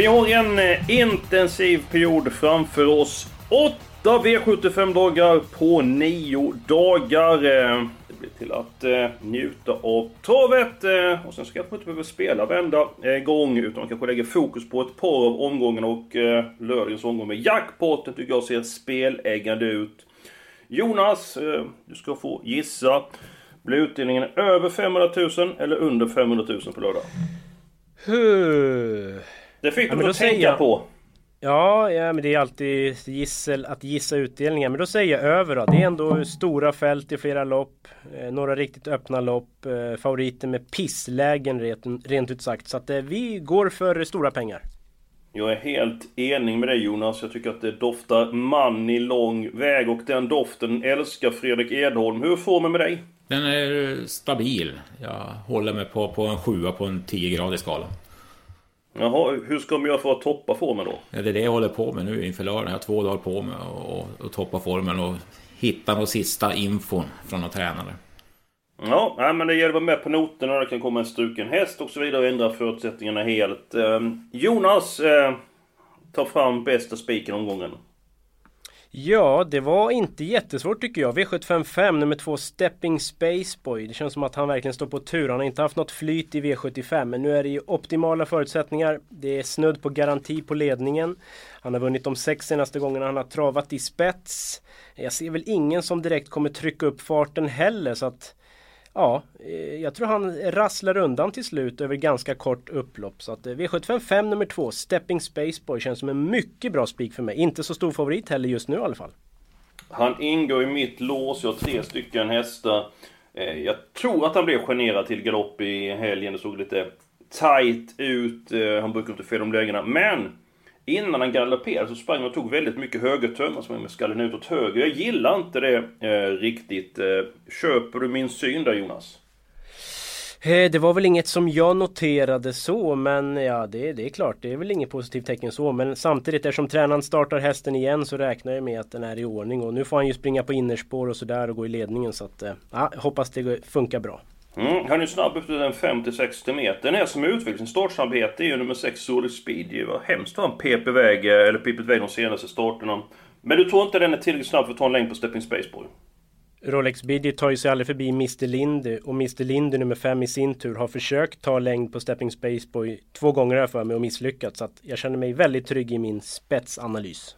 Vi har en eh, intensiv period framför oss. Åtta V75-dagar på nio dagar. Eh, det blir till att eh, njuta av travet. Och sen så kanske man inte behöver spela varenda gång. Utan man kanske lägger fokus på ett par av omgångarna. Och lördagens omgång med jackpotten tycker jag ser speläggande ut. Jonas, du ska få gissa. Blir utdelningen över 500 000 eller under 500 000 på lördag? Det fick Ja, då att tänka jag- på. Ja, ja, men det är alltid gissel att gissa utdelningar. Men då säger jag över då. Det är ändå stora fält i flera lopp. Eh, några riktigt öppna lopp. Eh, favoriter med pisslägen rent, rent ut sagt. Så att eh, vi går för stora pengar. Jag är helt enig med dig Jonas. Jag tycker att det doftar man i lång väg och den doften älskar Fredrik Edholm. Hur är formen med dig? Den är stabil. Jag håller mig på, på en sjua på en 10-gradig skala. Jaha, hur ska de göra för att toppa formen då? Ja, det är det jag håller på med nu inför lördagen. Jag har två dagar på mig att och toppa formen och hitta någon sista infon från någon tränare. Ja, nej, men det gäller att vara med på noterna. Det kan komma en struken häst och så vidare och ändra förutsättningarna helt. Ehm, Jonas, eh, ta fram bästa spiken omgången. Ja, det var inte jättesvårt tycker jag. V755 nummer två Stepping Spaceboy. Det känns som att han verkligen står på tur. Han har inte haft något flyt i V75 men nu är det ju optimala förutsättningar. Det är snudd på garanti på ledningen. Han har vunnit de sex senaste gångerna han har travat i spets. Jag ser väl ingen som direkt kommer trycka upp farten heller så att Ja, eh, jag tror han rasslar undan till slut över ganska kort upplopp. Så att eh, V755 nummer två, Stepping Spaceboy, känns som en mycket bra spik för mig. Inte så stor favorit heller just nu i alla fall. Han ingår i mitt lås. Jag har tre stycken hästar. Eh, jag tror att han blev generad till galopp i helgen. Det såg lite tight ut. Eh, han brukar inte fel de lägena. Men innan han galopperade så sprang han och tog väldigt mycket högertömmar, sprang med skallen utåt höger. Jag gillar inte det eh, riktigt. Eh, köper du min syn där Jonas? Eh, det var väl inget som jag noterade så men ja det, det är klart det är väl inget positivt tecken så men samtidigt eftersom tränaren startar hästen igen så räknar jag med att den är i ordning och nu får han ju springa på innerspår och sådär och gå i ledningen så att eh, ja, hoppas det funkar bra. Mm, han är snabb till den 50-60 meter. Den här som utvecklar sin startsnabbhet är ju nummer 6 Solid Speed. Det var hemskt vad han pep iväg, eh, eller pep iväg de senaste starterna. Men du tror inte den är tillräckligt snabb för att ta en längd på Stepping Spaceboy? Rolex Biddy tar ju sig aldrig förbi Mr Lindy och Mr Lindy nummer 5 i sin tur har försökt ta längd på Stepping Spaceboy två gånger här för mig och misslyckats så jag känner mig väldigt trygg i min spetsanalys.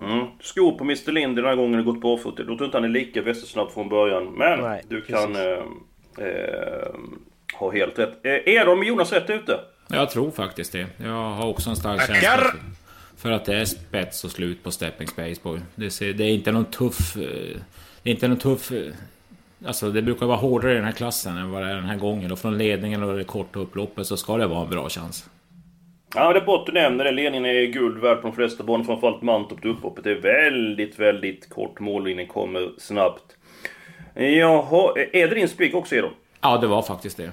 Mm. Skor på Mr Lind den här gången har gått barfota. Då tror inte han är lika västersnabb från början. Men Nej, du kan eh, eh, ha helt rätt. Eh, är de med Jonas rätt ute? Jag tror faktiskt det. Jag har också en stark Tackar! känsla för, för att det är spets och slut på Stepping Spaceboy. Det, ser, det är inte någon tuff... eh, Det är inte någon tuff... eh, Alltså det brukar vara hårdare i den här klassen än vad det är den här gången. Och från ledningen och det korta upploppet så ska det vara en bra chans. Ja, det är bra att du nämner det. Ledningen är guld värd på de flesta banor. Framförallt Mantorp till upphoppet. Det är väldigt, väldigt kort. Mållinjen kommer snabbt. Jaha, är det din spik också Edon? Ja, det var faktiskt det.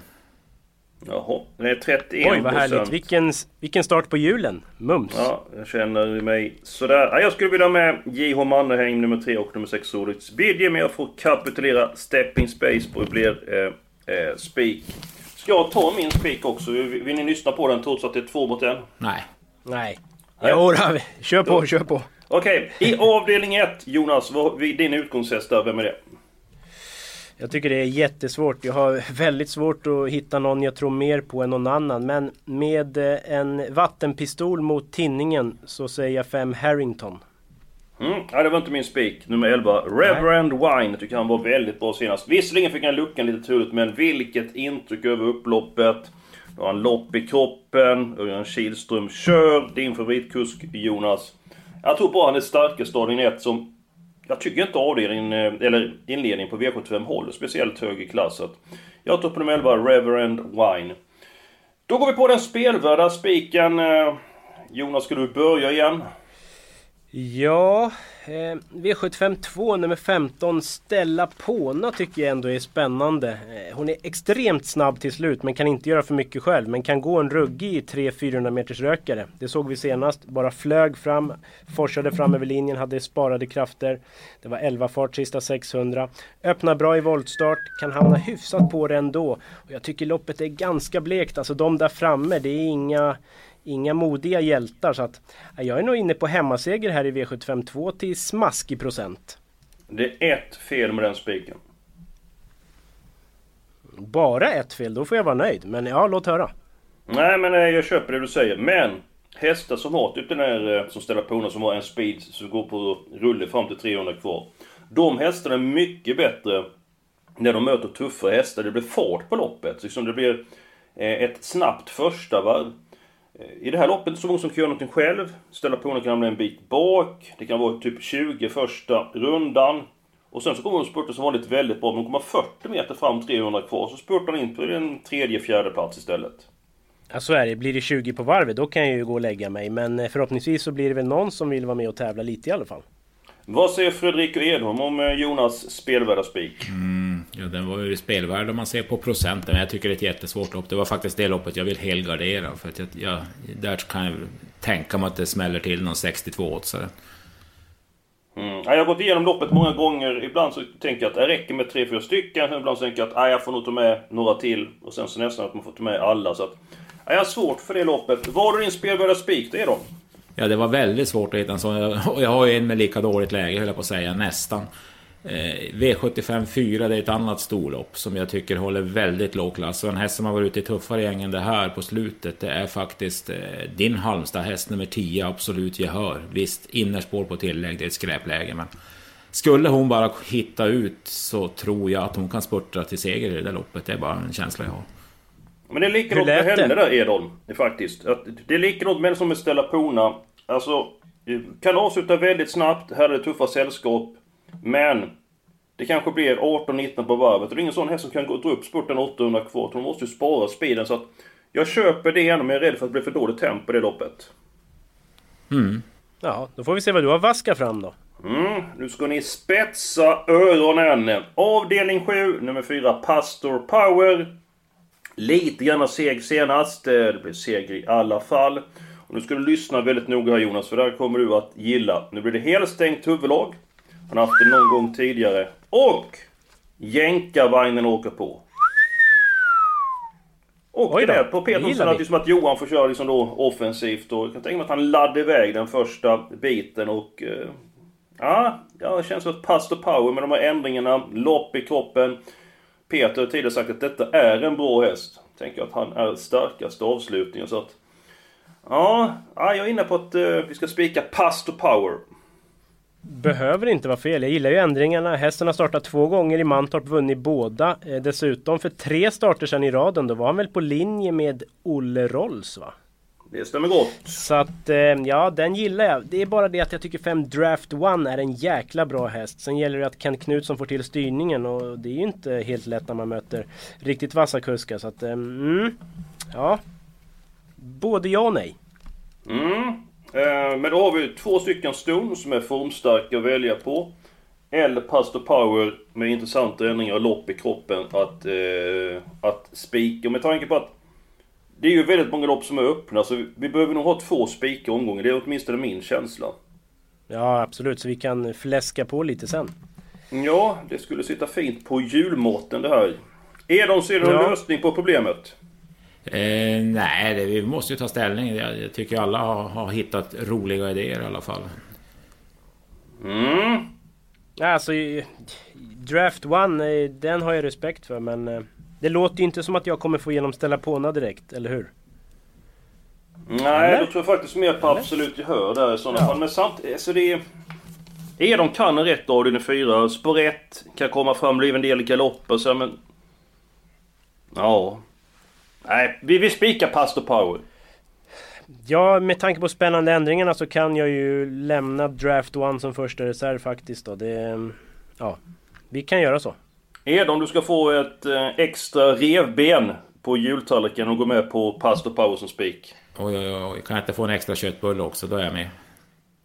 Jaha, den är 31 Oj vad härligt, vilken, vilken start på julen! Mums! Ja, jag känner mig sådär. Ja, jag skulle vilja ha med J.H. Mannerheim nummer 3 och nummer 6 Solix Bidje, men jag får kapitulera. Stepping Space och blir eh, eh, spik. Ska jag ta min spik också? Vill, vill ni lyssna på den trots att det är två mot en? Nej. Nej. Jo, då, kör på, kör på! Okej, i avdelning 1 Jonas, vad, din utgångshäst där, vem är det? Jag tycker det är jättesvårt. Jag har väldigt svårt att hitta någon jag tror mer på än någon annan. Men med eh, en vattenpistol mot tinningen så säger jag fem Harrington. Mm, ja, det var inte min spik. Nummer 11, Reverend Wine. Jag tycker han var väldigt bra senast. Visserligen fick han luckan lite turligt, men vilket intryck över upploppet. Nu har han lopp i kroppen. Örjan Kihlström kör. Din favoritkusk Jonas. Jag tror bara han är starkast av din ett som jag tycker inte avdelningen, eh, eller inledningen på V75 håller speciellt hög i klass. Jag tar på nummer 11, Reverend Wine. Då går vi på den spelvärda spiken. Eh, Jonas, ska du börja igen? Ja, eh, V75 2 nummer 15 Stella Pona tycker jag ändå är spännande. Eh, hon är extremt snabb till slut men kan inte göra för mycket själv. Men kan gå en ruggig 300-400 meters rökare. Det såg vi senast. Bara flög fram, forsade fram över linjen, hade sparade krafter. Det var 11 fart sista 600. Öppnar bra i voltstart, kan hamna hyfsat på det ändå. Och jag tycker loppet är ganska blekt. Alltså de där framme, det är inga inga modiga hjältar. Så att, jag är nog inne på hemmaseger här i V75 2 till smaskig procent. Det är ett fel med den spiken. Bara ett fel, då får jag vara nöjd. Men ja, låt höra. Nej men jag köper det du säger. Men hästar som har typ den här eh, som ställer på som har en speed som går på rulle fram till 300 kvar. De hästarna är mycket bättre när de möter tuffare hästar. Det blir fart på loppet. Liksom det blir eh, ett snabbt första varv. Eh, I det här loppet är det så många som kan göra någonting själv. Ställa på kan hamna en bit bak. Det kan vara typ 20 första rundan. Och sen så kommer de spurta som vanligt väldigt bra. De kommer 40 meter fram, 300 kvar. Så spurtar de in på en tredje, fjärde plats istället. Ja så är det. Blir det 20 på varvet då kan jag ju gå och lägga mig. Men eh, förhoppningsvis så blir det väl någon som vill vara med och tävla lite i alla fall. Vad säger Fredrik och Edholm om eh, Jonas spelvärda spik? Mm, ja, den var ju spelvärd om man ser på procenten. Men jag tycker det är ett jättesvårt lopp. Det var faktiskt det loppet jag vill helgardera. För att jag, jag, där kan jag tänka mig att det smäller till någon 62-åtsare. Mm. Jag har gått igenom loppet många gånger. Ibland så tänker jag att det räcker med 3-4 stycken. Ibland så tänker jag att jag får nog ta med några till. Och sen så nästan att man får ta med alla. Så att, jag har svårt för det loppet. Var du din spelvärda spik det då? Ja, det var väldigt svårt att hitta en sån. Jag har ju en med lika dåligt läge, höll jag på att säga, nästan. Eh, V75 4, det är ett annat storlopp som jag tycker håller väldigt låg klass. Och en häst som har varit ute i tuffare gäng än det här på slutet, det är faktiskt eh, din Halmstad häst nummer 10, absolut gehör. Visst, innerspår på tillägg, det är ett skräpläge, men skulle hon bara hitta ut så tror jag att hon kan spurta till seger i det där loppet. Det är bara en känsla jag har. Men det är likadant med henne där Edholm, faktiskt. Att det är likadant med som med Stella Pona. Alltså, kan avsluta väldigt snabbt, här är det tuffa sällskap. Men det kanske blir 18-19 på varvet. Och det är ingen sån häst som kan gå dra upp spurten 800 kvar. Hon måste ju spara speeden. Så att jag köper det men jag är rädd för att det blir för dåligt tempo i det loppet. Mm. Ja, då får vi se vad du har vaskat fram då. Mm, nu ska ni spetsa öronen. Avdelning 7, nummer 4, Pastor Power. Lite grann seg senast. Det blev seger i alla fall. Och nu ska du lyssna väldigt noga här Jonas, för det här kommer du att gilla. Nu blir det helstängt huvudlag. Han har haft det någon gång tidigare. Och! Jänkarvagnen åker på. Och det på Petersson att, liksom att Johan får köra liksom då offensivt. Och jag kan tänka mig att han laddade iväg den första biten och... Eh, ja, det känns som ett Pastor Power med de här ändringarna. Lopp i kroppen. Peter har tidigare sagt att detta är en bra häst. Tänker att han är starkast avslutningen så att... Ja, jag är inne på att uh, vi ska spika Pastor Power. Behöver inte vara fel. Jag gillar ju ändringarna. Hästen har startat två gånger i Mantorp, vunnit båda. Eh, dessutom för tre starter sedan i raden, då var han väl på linje med Olle Rolls va? Det stämmer gott. Så att, eh, ja den gillar jag. Det är bara det att jag tycker 5 Draft One är en jäkla bra häst. Sen gäller det att Kent Knutsson får till styrningen och det är ju inte helt lätt när man möter riktigt vassa kuskar. Så att, eh, mm, ja. Både ja och nej. Mm. Eh, men då har vi två stycken ston som är formstarka att välja på. Eller Pastor Power med intressanta ändringar och lopp i kroppen att, eh, att spika. Med tanke på att det är ju väldigt många lopp som är öppna så vi behöver nog ha två spikar omgången. Det är åtminstone min känsla. Ja absolut, så vi kan fläska på lite sen. Ja, det skulle sitta fint på julmåten det här. Edon, ser du ja. en lösning på problemet? Eh, nej, det, vi måste ju ta ställning. Jag, jag tycker alla har, har, hittat roliga idéer i alla fall. Mm. Alltså, Draft One, eh, den har jag respekt för men... Eh, det låter ju inte som att jag kommer få igenom ställa påna direkt, eller hur? Nej, eller? då tror jag faktiskt mer på absolut gehör där i sådana ja. fall. Men samtidigt, alltså det är... Är de kan rätt avdelning 4, spår 1 kan komma fram, bli en del galopper så men... Ja. Nej, vi, vi spikar Pastor Power. Ja, med tanke på spännande ändringarna så kan jag ju lämna Draft One som första reserv faktiskt då. Det, ja, vi kan göra så. Edon, du ska få ett eh, extra revben på jultallriken och gå med på Pastor Power som spik. Oj, oj, oj. Kan jag inte få en extra köttbulle också? Då är jag med.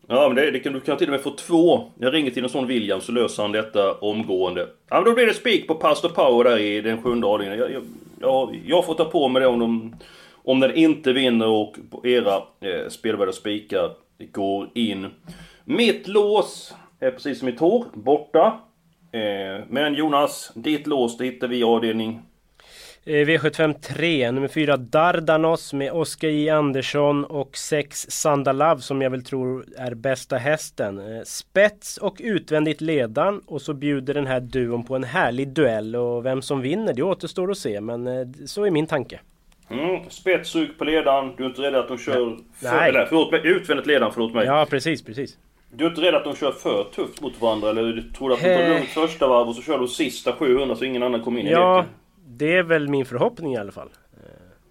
Ja, men det, det kan, du kan till och med få två. Jag ringer till en sån William så löser han detta omgående. Ja, men då blir det spik på Pastor Power där i den sjunde avdelningen. Jag, jag, jag, jag får ta på mig det om, de, om den inte vinner och era eh, spelvärda spikar går in. Mitt lås är precis som mitt hår, borta. Eh, men Jonas, ditt lås det hittar vi i avdelning V75 3, nummer 4 Dardanos med Oskar J Andersson och 6 Sandalav som jag väl tror är bästa hästen. Eh, spets och utvändigt ledan och så bjuder den här duon på en härlig duell och vem som vinner det återstår att se men eh, så är min tanke. Mm, spetssug på ledan, du är inte rädd att de kör... Nej. För, eller, förlåt mig, utvändigt ledan, förlåt mig. Ja precis, precis. Du är inte rädd att de kör för tufft mot varandra eller du tror att de tar lugnt första varv och så kör de sista 700 så ingen annan kommer in ja, i leken? Det är väl min förhoppning i alla fall.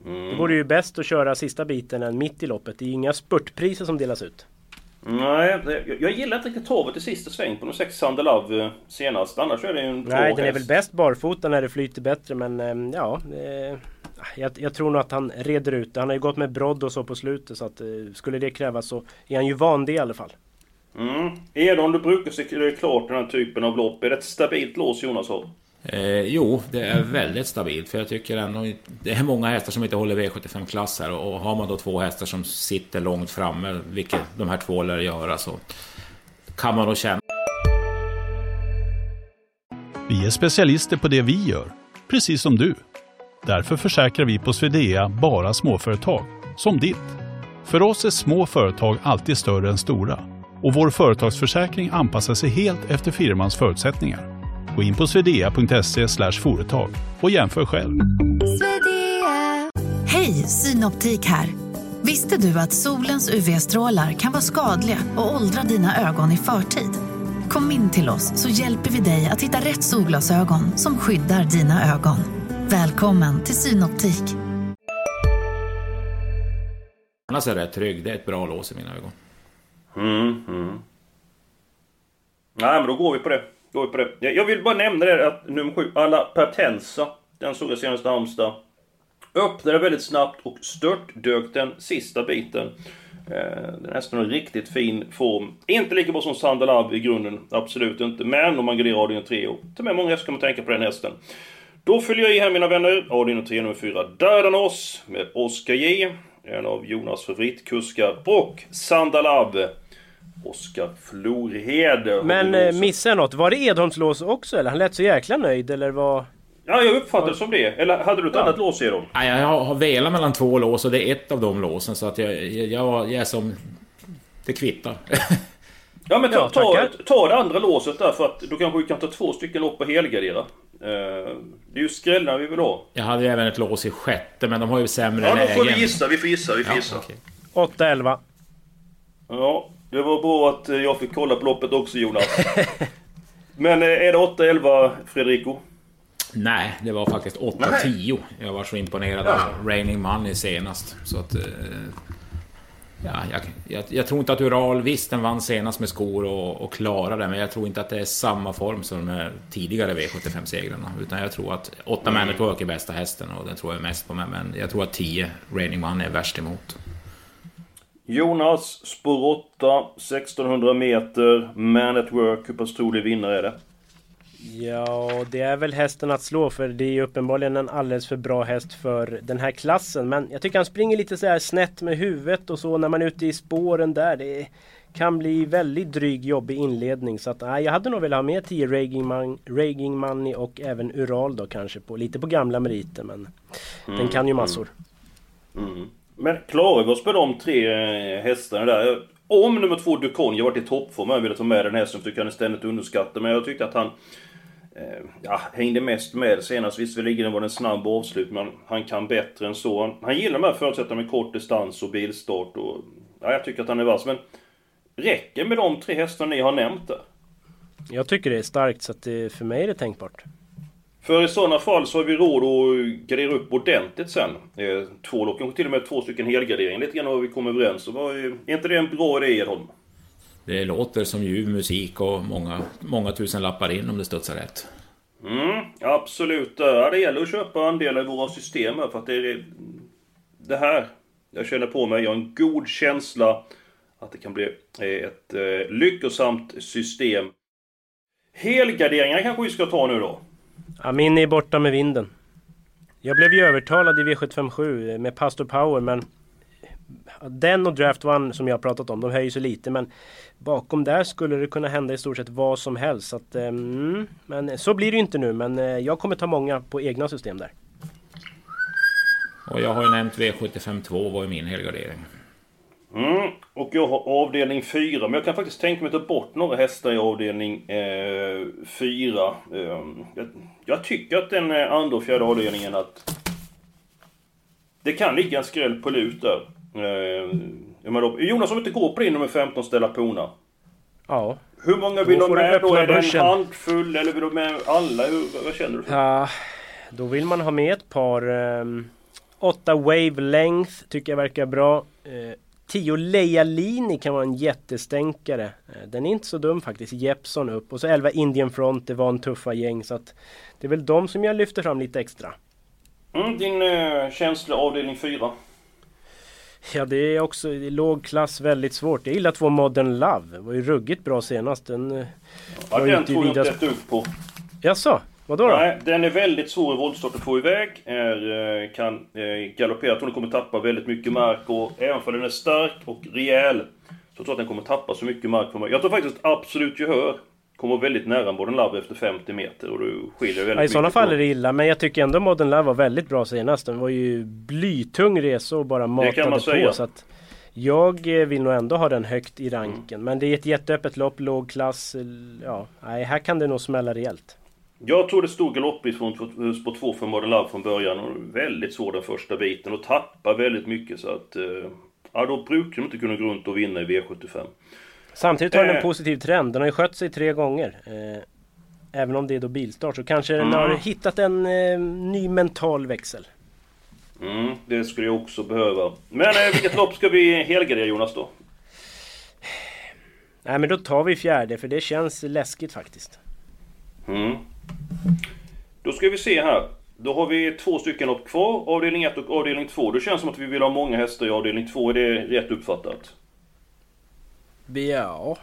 Mm. Det vore ju bäst att köra sista biten än mitt i loppet. Det är inga spurtpriser som delas ut. Nej, jag gillar inte riktigt torvet i sista sväng på de sex Sandelav eh, senast. Annars är det ju en Nej, den är väl bäst barfota när det flyter bättre men ehm, ja... jag, jag, tror nog att han reder ut. Han har ju gått med brodd och så på slutet så att eh, skulle det krävas så är han ju van det i alla fall. Mm. Edon, du brukar se klart den här typen av lopp. Är det ett stabilt lås Jonas har? Eh, jo, det är väldigt stabilt. För jag tycker ändå... Det är många hästar som inte håller V75-klass här. Och har man då två hästar som sitter långt framme, vilket de här två lär göra, så kan man då känna... Vi är specialister på det vi gör, precis som du. Därför försäkrar vi på Swedea bara småföretag, som ditt. För oss är små företag alltid större än stora. Och vår företagsförsäkring anpassar sig helt efter firmans förutsättningar. Gå in på swedea.se företag och jämför själv. Hej, Synoptik här. Visste du att solens UV-strålar kan vara skadliga och åldra dina ögon i förtid? Kom in till oss så hjälper vi dig att hitta rätt solglasögon som skyddar dina ögon. Välkommen till Synoptik. Annars är det trygg. Det är ett bra lås i mina ögon. Mm, mm. Nej, men då går vi på det. Går på det. Jag vill bara nämna det att nummer 7, Alla Pertensa. Den såg jag senast i Halmstad. Öppnade väldigt snabbt och störtdök den sista biten. Eh, den är nästan en riktigt fin form. Inte lika bra som Sandalab i grunden, absolut inte. Men om man graderar avdelning 3 och ta med många hästar kan man tänka på den hästen. Då följer jag i här mina vänner. Avdelning 3 nummer 4, Dardanos med Oscar J. En av Jonas favoritkuskar. Och Sandalab Oskar Florhed. Men eh, missade jag något? Var det Edholms lås också eller? Han lät så jäkla nöjd eller vad? Ja, jag uppfattade det som det. Eller hade du ett ja. annat lås Edholm? Ja, jag har velat mellan två lås och det är ett av de låsen så att jag, jag, jag, jag är som... Det kvittar. ja men ta, ja, ta, ta det andra låset där för att då kanske kan ta två stycken lopp och helgardera. Uh, det är ju skrällar vi vill ha. Jag hade ju även ett lås i sjätte men de har ju sämre ja, lägen. Ja då får vi gissa, vi får gissa, vi får gissa. Ja, okay. 8-11. Ja, det var bra att eh, jag fick kolla på loppet också Jonas. Men eh, är det 8-11 Fredrico? Nej, det var faktiskt 8-10. Jag var så imponerad ja. av Raining Money senast. Så att... Eh, ja, jag, jag, jag, tror inte att Ural, visst den vann senast med skor och, och klarade men jag tror inte att det är samma form som de tidigare V75-segrarna. Utan jag tror att 8 mm. Man Network är bästa hästen och den tror jag mest på. Mig, men jag tror att 10 Raining Money är värst emot. Jonas, spår 8, 1600 meter, Man at Work. Hur pass trolig vinnare är det? Ja, det är väl hästen att slå för det är uppenbarligen en alldeles för bra häst för den här klassen. Men jag tycker han springer lite så här snett med huvudet och så när man är ute i spåren där. Det kan bli väldigt dryg jobbig inledning. Så att nej, jag hade nog velat ha med 10 Raging, Man, Raging Money och även Ural då kanske på lite på gamla meriter. Men mm, den kan ju massor. Mm. Mm. Men klarar vi oss med de tre eh, hästarna där? Om nummer två har varit i toppform, jag ville ta med den hästen, för tycker han är ständigt underskattad. Men jag tyckte att han eh, ja, hängde mest med senast. Visserligen var det en snabb avslut, men han kan bättre än så. Han, han gillar de här förutsättningarna med kort distans och bilstart. Och, ja, jag tycker att han är vass. Men räcker med de tre hästarna ni har nämnt där? Jag tycker det är starkt, så att det, för mig är det tänkbart. För i sådana fall så har vi råd att gardera upp ordentligt sen. Eh, två lock, kanske till och med två stycken helgardering. Lite grann vad vi kommer överens om. Är inte det en bra idé Edholm? Det låter som ljuv musik och många, många tusen lappar in om det studsar rätt. Mm, absolut. Ja, det gäller att köpa andelar i våra system här för att det är det här jag känner på mig. Jag har en god känsla att det kan bli ett eh, lyckosamt system. Helgarderingar kanske vi ska ta nu då? Ja, min är borta med vinden. Jag blev ju övertalad i V757 med Pastor Power men den och Draft One som jag har pratat om, de höjer så lite men bakom där skulle det kunna hända i stort sett vad som helst. Så att, ehm, mm, men så blir det ju inte nu men eh, jag kommer ta många på egna system där. Och jag har ju nämnt V752, var ju min helgardering. Mm, och jag har avdelning 4, men jag kan faktiskt tänka mig att ta bort några hästar i avdelning 4. Eh, eh, jag, jag, tycker att den eh, andra och fjärde avdelningen att... Det kan ligga en skräll på lut där. Eh, Jonas, om inte går på din nummer 15, Stella Pona. Ja. Hur många vill du ha med då? Är det en handfull eller vill du ha med alla? Hur, vad känner du? Ja, då vill man ha med ett par... Um, åtta Wavelength tycker jag verkar bra. Uh, 10 Leia kan vara en jättestänkare. Eh, den är inte så dum faktiskt. Jeppson upp och så 11 Indian Front. Det var en tuffa gäng så att det är väl de som jag lyfter fram lite extra. Mm, din uh, känsla avdelning 4? Ja det är också i låg klass väldigt svårt. Jag gillar två Modern Love. Det var ju ruggigt bra senast. Den, eh, ja, den tror jag inte ett dugg på. Jaså? Vadå då? Nej, den är väldigt svår i voltstart att få iväg. Är, eh, kan eh, galoppera. Jag tror den kommer tappa väldigt mycket mark. Och även om den är stark och rejäl. Så tror jag att den kommer tappa så mycket mark. Jag tror faktiskt att Absolut Gehör kommer väldigt nära Modern Love efter 50 meter. Och det skiljer väldigt ja, I sådana fall är det illa. Men jag tycker ändå Modern Love var väldigt bra senast. Den var ju blytung resa och bara matade det kan man på. Säga. Så att jag eh, vill nog ändå ha den högt i ranken. Mm. Men det är ett jätteöppet lopp, låg klass. Ja, nej, här kan det nog smälla rejält. Jag tror det stod galopprisk från spår 2 för Modern Love från början. Och väldigt svår den första biten och tappar väldigt mycket så att... Eh, ja, då brukar de inte kunna gå runt och vinna i V75. Samtidigt har den en eh. positiv trend. Den har ju skött sig tre gånger. Eh, även om det är då bilstart så kanske den mm. har hittat en eh, ny mental växel. Mm, det skulle jag också behöva. Men eh, vilket lopp ska vi helgardera Jonas då? Nej men då tar vi fjärde för det känns läskigt faktiskt. Mm. Då ska vi se här. Då har vi två stycken lopp kvar, avdelning 1 och avdelning 2. Det känns som att vi vill ha många hästar i avdelning 2, är det rätt uppfattat? Ja.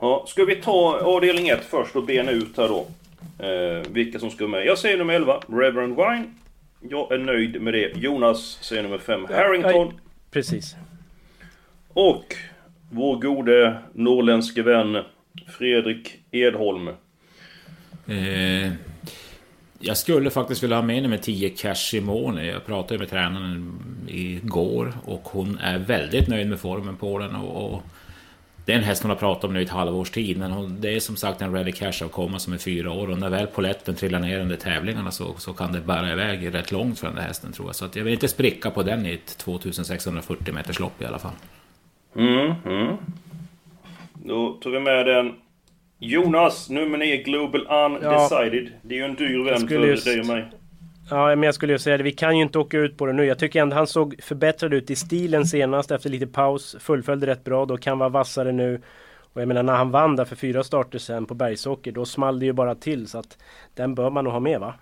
Ja, ska vi ta avdelning 1 först och bena ut här då? Eh, vilka som ska med. Jag säger nummer 11, Reverend Wine. Jag är nöjd med det. Jonas säger nummer 5, Harrington. Ja, precis. Och vår gode norrländske vän Fredrik Edholm. Eh, jag skulle faktiskt vilja ha med mig 10 Cash i mål. Jag pratade med tränaren igår och hon är väldigt nöjd med formen på den. Och, och det är en häst hon har pratat om nu i ett halvårs tid. Men hon, det är som sagt en Ready Cash avkomma som är fyra år. Och när väl poletten trillar ner under tävlingarna så, så kan det bära iväg rätt långt för den där hästen tror jag. Så att jag vill inte spricka på den i ett 2640 meters lopp i alla fall. Mm, mm. Då tar vi med den Jonas, nummer 9, Global Undecided. Ja, det är ju en dyr vän för just... dig och mig. Ja, men jag skulle ju säga det. Vi kan ju inte åka ut på det nu. Jag tycker ändå han såg förbättrad ut i stilen senast efter lite paus. Fullföljde rätt bra. Då kan vara vassare nu. Och jag menar när han vann där för fyra starter sen på Bergsåker. Då small det ju bara till. Så att den bör man nog ha med va?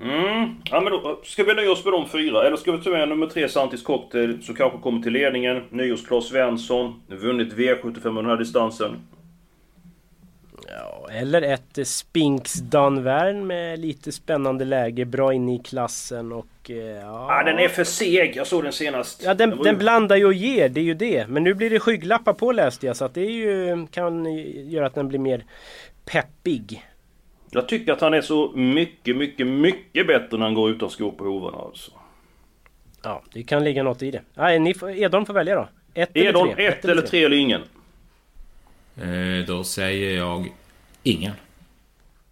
Mm, ja men då ska vi nöja oss med de fyra. Eller ska vi ta med nummer tre Santis Cocktail, så kanske kommer till ledningen. Nyårs Claes Svensson, vunnit V75 den här distansen. Eller ett Spinks Danvern med lite spännande läge, bra inne i klassen och... Eh, ja, ah, den är för seg, jag såg den senast. Ja, den, den, den blandar ju och ger, det är ju det. Men nu blir det skygglappar på läste jag, så att det är ju, kan göra att den blir mer peppig. Jag tycker att han är så mycket, mycket, mycket bättre när han går utan skor på hovarna alltså. Ja, det kan ligga något i det. Nej, ni får, Edholm får välja då. Ett Edholm, eller tre? ett, ett eller tre eller ingen. Eh, då säger jag ingen.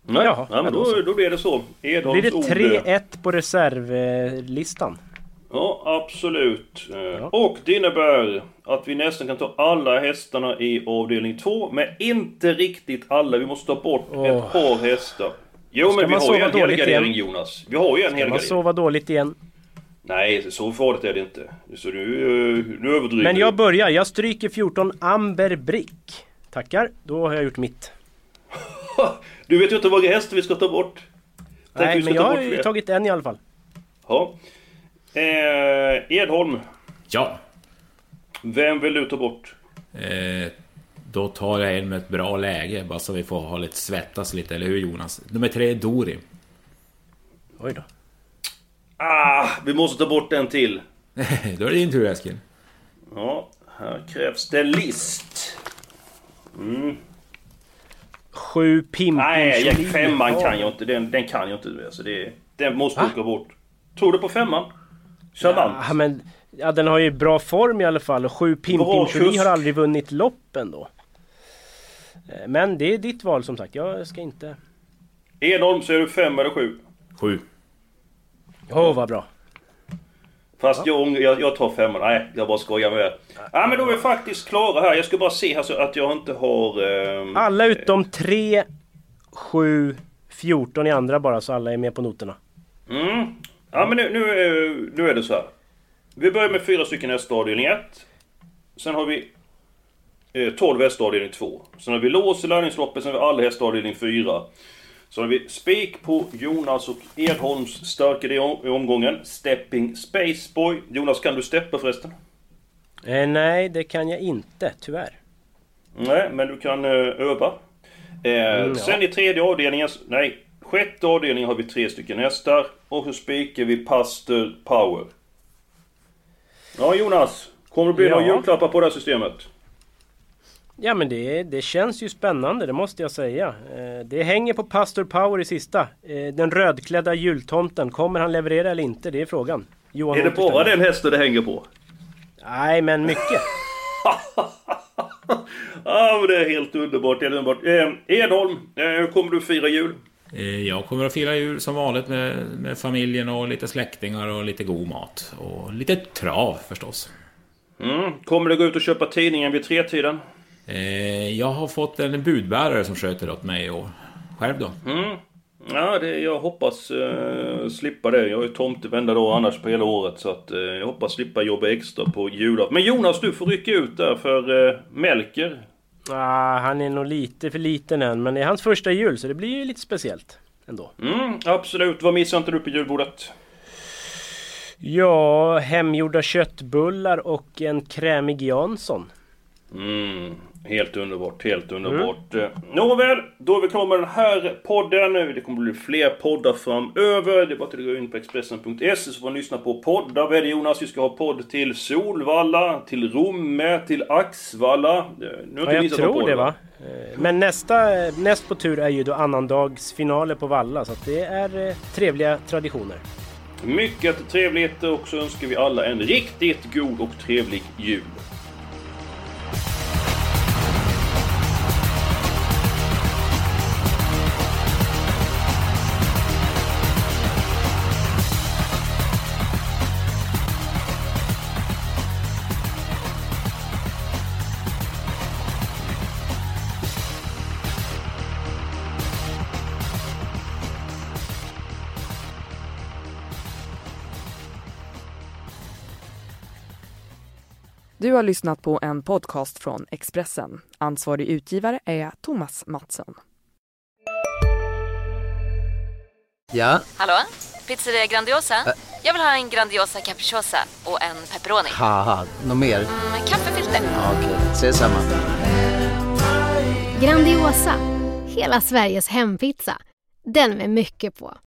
Nej, Jaha, ja, men då, då blir det så. Edholms blir det 3-1 på reservlistan? Ja, absolut. Eh, ja. Och det innebär att vi nästan kan ta alla hästarna i avdelning 2. Men inte riktigt alla. Vi måste ta bort oh. ett par hästar. Jo Ska men vi har ju en helgardering igen? Jonas. Vi har ju en Ska man sova dåligt igen? Nej, så farligt är det inte. Så nu, eh, nu överdriver Men jag börjar. Jag stryker 14 Amber Brick. Tackar, då har jag gjort mitt. Du vet ju inte hur många hästar vi ska ta bort. Tänk Nej, men jag har ju tagit en i alla fall. Ja. Eh, Edholm, Ja. vem vill du ta bort? Eh, då tar jag en med ett bra läge, bara så vi får ha lite svettas lite, eller hur Jonas? Nummer tre, Dori. Oj då. Ah, vi måste ta bort en till. då är det din tur Eskil. Ja, här krävs det list. Mm. Sju Pimpin Nej, jag, Jolie. femman kan jag inte. Den, den kan jag inte. Alltså det, den måste Va? åka bort. Tror du på femman? Charmant. Ja, men ja, den har ju bra form i alla fall och sju Jolie kusk. har aldrig vunnit lopp ändå. Eh, Men det är ditt val som sagt. Jag ska inte... Edholm, så är du fem eller sju? Sju. Åh, vad bra. Fast jag, ångrar- jag, jag tar femman. Nej, jag bara skojar med er. Ja, men då är vi faktiskt klara här. Jag ska bara se här så att jag inte har... ehm, Alla utom 3, 7, 14 i andra bara så alla är med på noterna. Mm. Ja men nu, nu, är- nu är det så här. Vi börjar med fyra stycken hästar avdelning 1. Sen har vi eh, 12 hästar avdelning 2. Sen har vi lås i lärlingsloppet, sen har vi alla hästar avdelning 4. Så har vi spik på Jonas och Edholms starkare i om- i omgången. Stepping Spaceboy. Jonas, kan du steppa förresten? Eh, nej, det kan jag inte, tyvärr. Nej, men du kan eh, öva. Eh, ja. Sen i tredje avdelningen, nej, sjätte avdelningen har vi tre stycken hästar. Och så spikar vi Pastor Power. Ja Jonas, kommer det bli Ja. några julklappar på det här systemet? Ja men det, det känns ju spännande, det måste jag säga. Eh, det hänger på Pastor Power i sista. Eh, den rödklädda jultomten, kommer han leverera eller inte? Det är frågan. Johan är det bara den hästen det hänger på? Nej men mycket. Ja men det är helt underbart, helt underbart. Eh, Edholm, eh, hur kommer du fira jul? Eh, jag kommer att fira jul som vanligt med, med familjen och lite släktingar och lite god mat. Och lite trav förstås. Mm. Kommer du gå ut och köpa tidningen vid tretiden? Eh, jag har fått en budbärare som sköter åt mig och själv då? Mm. Ja, det, jag hoppas eh, slippa det. Jag är tomte varenda dag annars på hela året. Så att, eh, jag hoppas slippa jobba extra på julafton. Men Jonas, du får rycka ut där för eh, Melker. Ah, han är nog lite för liten än, men det är hans första jul så det blir ju lite speciellt. Ändå. Mm, absolut. Vad missar inte du på julbordet? Ja, hemgjorda köttbullar och en krämig Jansson. Mm, helt underbart, helt underbart. Mm. Nåväl, då är vi klara med den här podden. Det kommer bli fler poddar framöver. Det är bara att gå in på Expressen.se så får man lyssna på poddar. Vad är det Jonas? Vi ska ha podd till Solvalla, till Romme, till Axvalla. Nu har Ja, jag tror det va? Men nästa, näst på tur är ju då annandagsfinaler på Valla så att det är eh, trevliga traditioner. Mycket trevligt och så önskar vi alla en riktigt god och trevlig jul. Du har lyssnat på en podcast från Expressen. Ansvarig utgivare är Thomas Mattsson. Ja, Hallå? Pizzeria Grandiosa? Jag vill ha en Grandiosa capriciosa och en pepperoni. något mer? Med kaffefilter. Ja, Okej, ses samma. Grandiosa, hela Sveriges hempizza. Den med mycket på.